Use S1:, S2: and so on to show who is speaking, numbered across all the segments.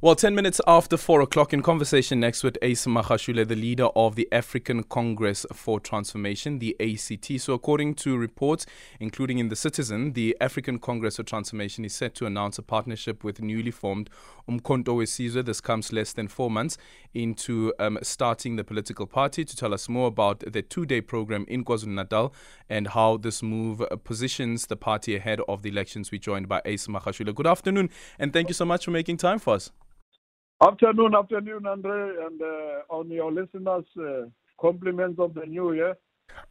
S1: Well, 10 minutes after 4 o'clock, in conversation next with Ace Magashule, the leader of the African Congress for Transformation, the ACT. So, according to reports, including in The Citizen, the African Congress for Transformation is set to announce a partnership with newly formed Umkhonto weSizwe. This comes less than four months into um, starting the political party. To tell us more about the two day program in KwaZulu Natal and how this move positions the party ahead of the elections, we joined by Ace Magashule. Good afternoon, and thank you so much for making time for us.
S2: Afternoon, afternoon, Andre, and uh, on your listeners, uh, compliments of the new year.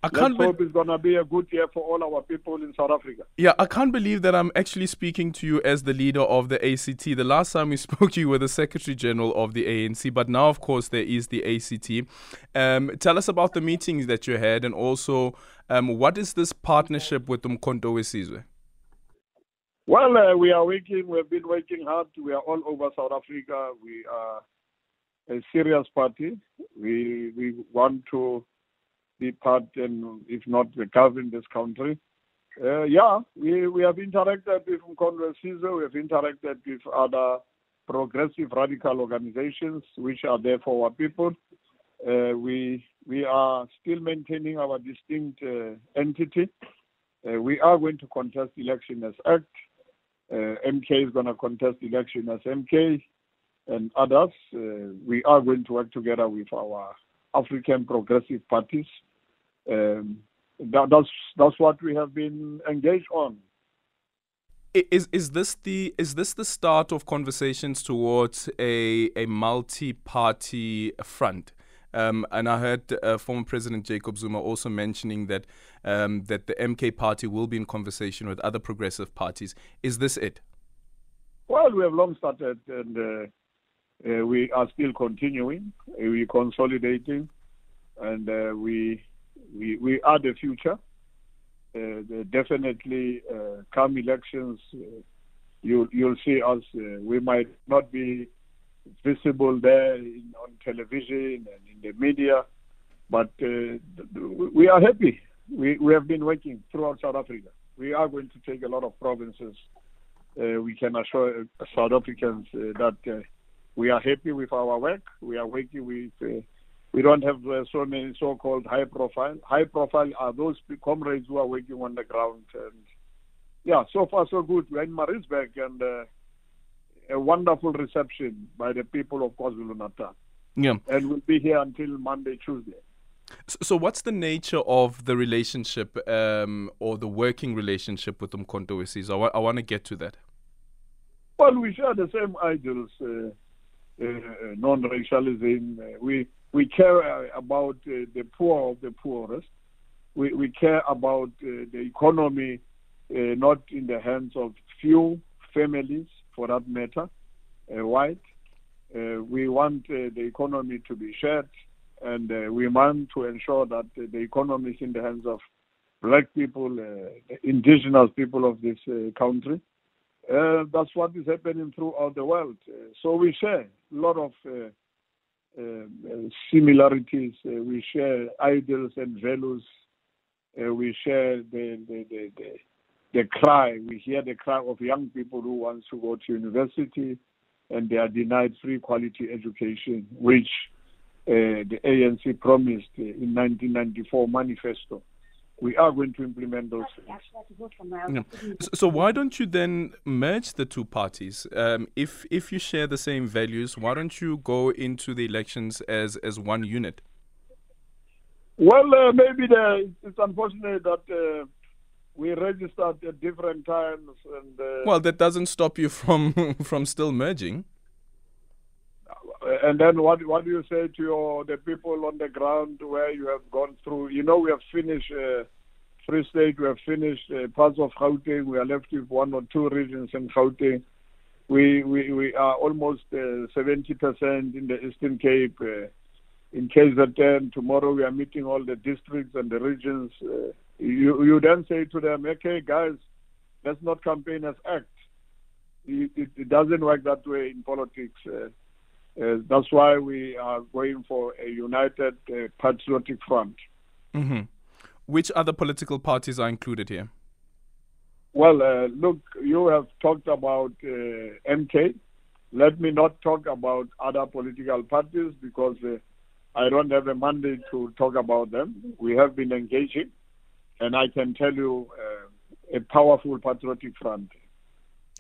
S2: I can't Let's be- hope it's going to be a good year for all our people in South Africa.
S1: Yeah, I can't believe that I'm actually speaking to you as the leader of the ACT. The last time we spoke, you were the Secretary General of the ANC, but now, of course, there is the ACT. Um, tell us about the meetings that you had, and also um, what is this partnership with Umkhonto weSizwe?
S2: Well, uh, we are working. We've been working hard. We are all over South Africa. We are a serious party. We we want to be part and if not the govern this country. Uh, yeah, we, we have interacted with Congress we have interacted with other progressive radical organizations which are there for our people. Uh, we we are still maintaining our distinct uh, entity. Uh, we are going to contest election as ACT. Uh, MK is going to contest election as MK and others. Uh, we are going to work together with our African progressive parties. Um, that, that's that's what we have been engaged on.
S1: Is is this the is this the start of conversations towards a a multi party front? Um, and I heard uh, former President Jacob Zuma also mentioning that um, that the MK party will be in conversation with other progressive parties. Is this it?
S2: Well, we have long started, and uh, uh, we are still continuing. We're consolidating, and uh, we we we are the future. Uh, definitely, come elections, you you'll see us. we might not be visible there in, on television and in the media. But uh, we are happy. We, we have been working throughout South Africa. We are going to take a lot of provinces. Uh, we can assure uh, South Africans uh, that uh, we are happy with our work. We are working with. Uh, we don't have so many so-called high profile. High profile are those comrades who are working on the ground. And yeah, so far so good. We're in Maritzburg and a wonderful reception by the people of KwaZulu Natal.
S1: Yeah.
S2: And we'll be here until Monday, Tuesday.
S1: So, what's the nature of the relationship um, or the working relationship with Umkhonto weSizwe? I, wa- I want to get to that.
S2: Well, we share the same ideals, uh, uh, non-racialism. Uh, we we care uh, about uh, the poor of the poorest. We we care about uh, the economy, not in the hands of few families, for that matter, uh, white. Uh, we want uh, the economy to be shared, and we want to ensure that the economy is in the hands of black people, indigenous people of this country. Uh, that's what is happening throughout the world. Uh, so we share a lot of uh, similarities. we share ideals and values. we share the, the, the, the, cry. We hear the cry of young people who want to go to university and they are denied free quality education, which uh, the ANC promised in 1994 manifesto. We are going to implement those
S1: Yeah. So, why don't you then merge the two parties? Um, if if you share the same values, why don't you go into the elections as as one unit?
S2: Well, uh, maybe the, it's unfortunate that uh, we registered at different times and uh,
S1: well that doesn't stop you from from still merging
S2: and then what what do you say to your the people on the ground where you have gone through you know we have finished uh, Free State, we have finished uh, parts of Gauteng, we are left with one or two regions in Gauteng. We, we, we are almost uh, 70% in the Eastern Cape. Uh, in KZN, tomorrow we are meeting all the districts and the regions. You, you then say to them, okay, guys, let's not campaign as act. It, it, it doesn't work that way in politics. Uh, uh, that's why we are going for a united uh, patriotic front.
S1: Mm-hmm. Which other political parties are included here?
S2: Well, uh, look, you have talked about uh, MK. let me not talk about other political parties because uh, I don't have a mandate to talk about them. We have been engaging, and I can tell you uh, a powerful patriotic front.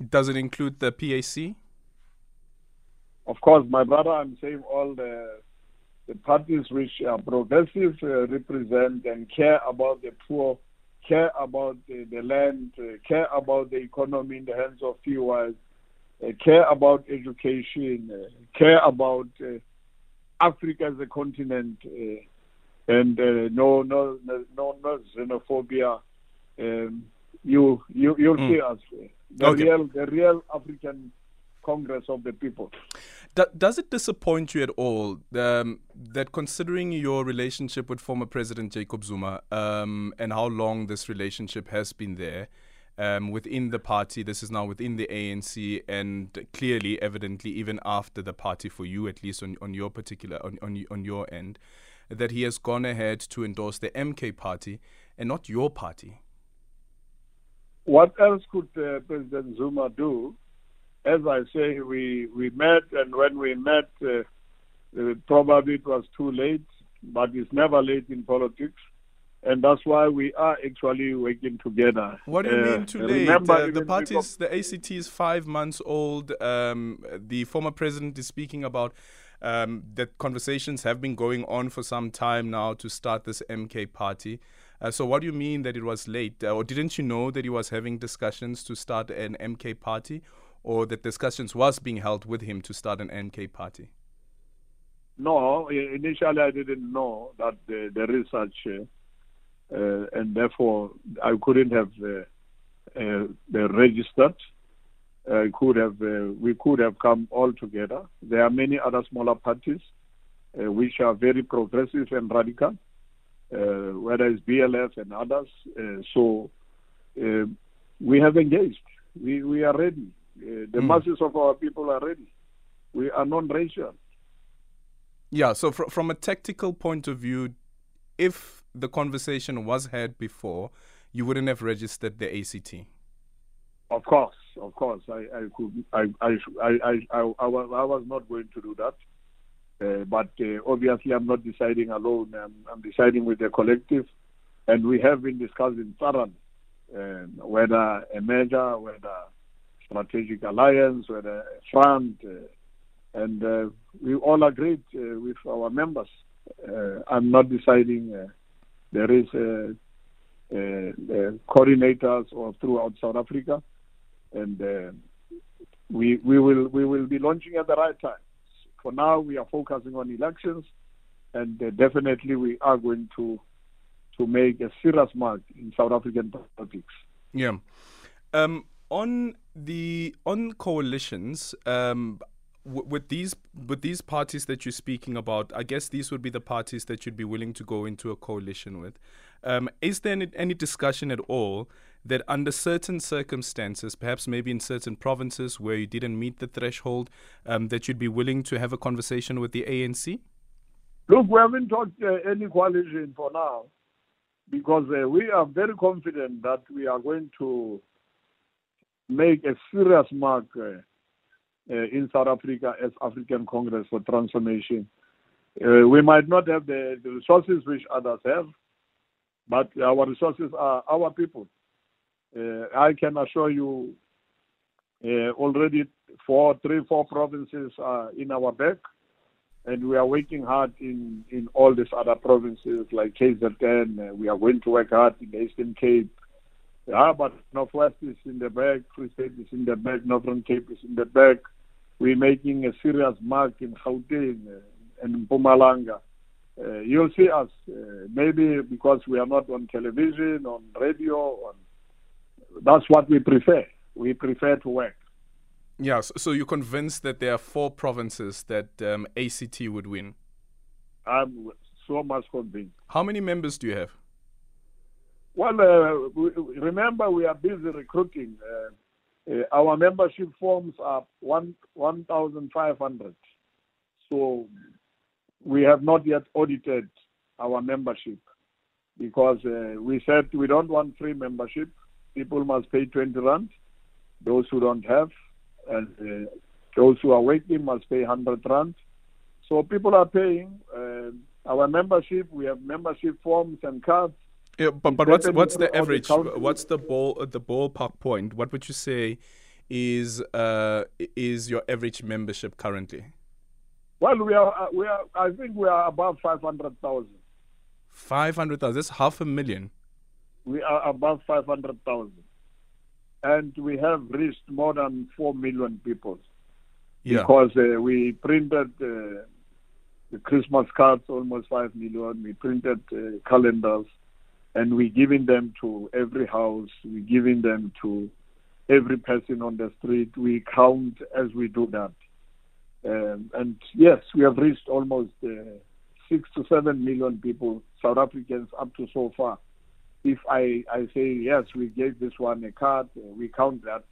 S1: Does it include the PAC?
S2: Of course, my brother, I'm saying all the the parties which are progressive uh, represent and care about the poor, care about the, the land, uh, care about the economy in the hands of few, uh, care about education, uh, care about uh, Africa as a continent, uh, and no, no, no, no xenophobia. Um, you, you, you'll mm. see us. The okay. real, the real African Congress of the People.
S1: does it disappoint you at all um, that considering your relationship with former President Jacob Zuma um, and how long this relationship has been there um, within the party, this is now within the ANC, and clearly, evidently, even after the party, for you at least on, on your particular on, on on your end, that he has gone ahead to endorse the MK party and not your party.
S2: What else could uh, President Zuma do as I say, we, we met, and when we met, uh, uh, probably it was too late, but it's never late in politics. And that's why we are actually working together.
S1: What do you uh, mean too late? Remember, uh, the parties, the ACT is five months old. Um, the former president is speaking about um, that conversations have been going on for some time now to start this MK party. Uh, so, what do you mean that it was late? Uh, or didn't you know that he was having discussions to start an MK party? or that discussions was being held with him to start an MK party?
S2: No, initially I didn't know that uh, there is such, uh, and therefore I couldn't have uh, uh, registered. I could have, uh, we could have come all together. There are many other smaller parties which are very progressive and radical, whether it's BLF and others. so we have engaged. We we are ready. Uh, the mm. masses of our people are ready. We are non-racial.
S1: Yeah. So fr- from a tactical point of view, if the conversation was had before, you wouldn't have registered the ACT.
S2: Of course, of course. I, I could. I, I, I, I, I, was, I was not going to do that. Uh, but uh, obviously, I'm not deciding alone. I'm, I'm, deciding with the collective, and we have been discussing thoroughly uh, whether a measure, whether strategic alliance, with a uh, and uh, we all agreed uh, with our members. I'm not deciding. there is coordinators or throughout South Africa, and we we will we will be launching at the right time. For now, we are focusing on elections, and uh, definitely we are going to to make a serious mark in South African politics.
S1: Yeah. Um, on the on coalitions, um, with these with these parties that you're speaking about, I guess these would be the parties that you'd be willing to go into a coalition with. Um, is there any, any discussion at all that under certain circumstances, perhaps maybe in certain provinces where you didn't meet the threshold, um, that you'd be willing to have a conversation with the ANC?
S2: Look, we haven't talked uh, any coalition for now because uh, we are very confident that we are going to make a serious mark uh, uh, in South Africa as African Congress for Transformation. Uh, we might not have the, the, resources which others have, but our resources are our people. Uh, I can assure you uh, already four, three, four provinces are in our back, and we are working hard in, in all these other provinces like KZN. Uh, we are going to work hard in the Eastern Cape. Yeah, but Northwest is in the back, Free State is in the back, Northern Cape is in the back. We're making a serious mark in Gauteng and Mpumalanga. Uh, you'll see us, uh, maybe because we are not on television, on radio, on, that's what we prefer. We prefer to work.
S1: Yes, so you're convinced that there are four provinces that um, ACT would win?
S2: I'm so much convinced.
S1: How many members do you have?
S2: Well, uh, remember we are busy recruiting. Uh, uh, our membership forms are one 1,500. So we have not yet audited our membership because uh, we said we don't want free membership. People must pay 20 rand, those who don't have, and uh, Those who are working must pay 100 rand. So people are paying. Uh, our membership, we have membership forms and cards.
S1: Yeah, but, but what's what's the average? What's the ball the ballpark point? What would you say is uh, is your average membership currently?
S2: Well, we are uh, we are I think we are above five hundred thousand.
S1: Five hundred thousand. That's half a million.
S2: We are above five hundred thousand, and we have reached more than four million people. Yeah. Because uh, we printed uh, the Christmas cards, almost five million. We printed uh, calendars and we're giving them to every house, we're giving them to every person on the street. We count as we do that. Um, and yes, we have reached almost uh, six to seven million people, South Africans, up to so far. If I, I say yes, we gave this one a card, uh, we count that,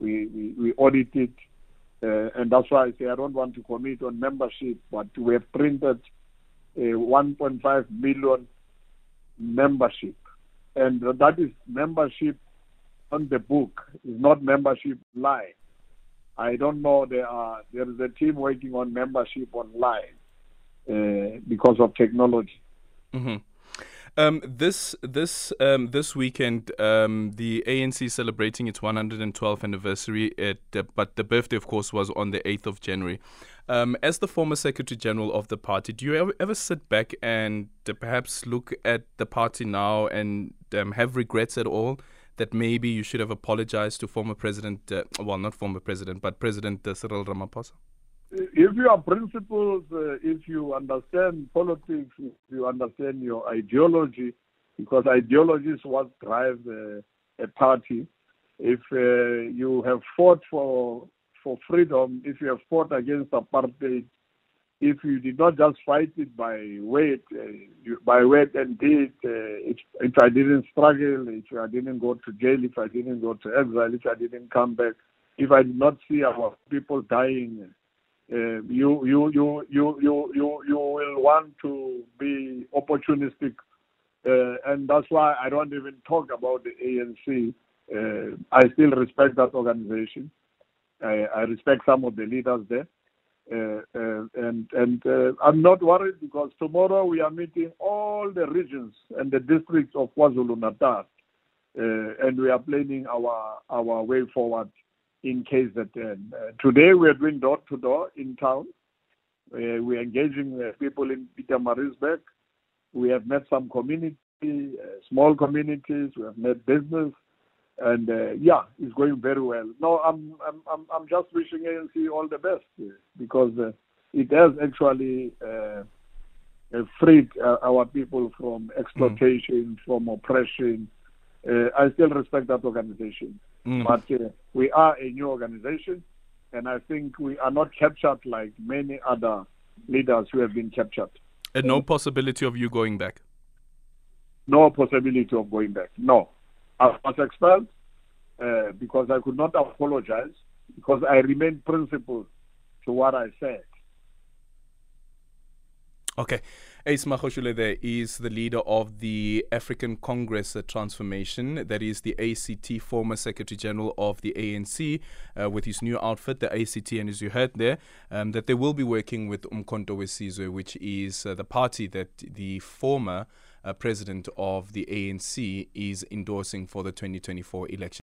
S2: we, we, we audit it, uh, and that's why I say I don't want to commit on membership, but we have printed uh, 1.5 million membership. And that is membership on the book, is not membership live. I don't know. There are there is a team working on membership online uh, because of technology.
S1: Mm-hmm. Um, this this um, this weekend, um, the ANC celebrating its 112th anniversary. At, uh, but the birthday, of course, was on the 8th of January. Um, as the former Secretary General of the party, do you ever, ever sit back and uh, perhaps look at the party now and um, have regrets at all that maybe you should have apologized to former President, uh, well, not former President, but President Cyril Ramaphosa?
S2: If you are principles, uh, if you understand politics, if you understand your ideology, because ideology is what drives uh, a party. If uh, you have fought for for freedom, if you have fought against apartheid, if you did not just fight it by weight, uh, you, by weight and deed, uh, if, if I didn't struggle, if I didn't go to jail, if I didn't go to exile, if I didn't come back, if I did not see our people dying you, you, you, you, you, you, you will want to be opportunistic. Uh, and that's why I don't even talk about the ANC. Uh, I still respect that organization. I, I, respect some of the leaders there. Uh, uh, and and uh, I'm not worried because tomorrow we are meeting all the regions and the districts of KwaZulu Natal, and we are planning our our way forward in case that uh, today we are doing door to door in town. Uh, we are engaging uh, people in Pietermaritzburg. We have met some community, uh, small communities. We have met business, and uh, yeah, it's going very well. No, I'm I'm I'm, I'm just wishing ANC all the best uh, because it has actually freed our people from exploitation, mm. from oppression. I still respect that organization. Mm. But uh, we are a new organization, and I think we are not captured like many other leaders who have been captured.
S1: And no possibility of you going back?
S2: No possibility of going back. No. I was expelled uh, because I could not apologize because I remained principled to what I said.
S1: Okay. Ace Magashule there is the leader of the African Congress uh, Transformation, that is the ACT, former Secretary General of the ANC, uh, with his new outfit, the ACT, and as you heard there, um, that they will be working with Umkhonto weSizwe, which is uh, the party that the former uh, president of the ANC is endorsing for the 2024 election.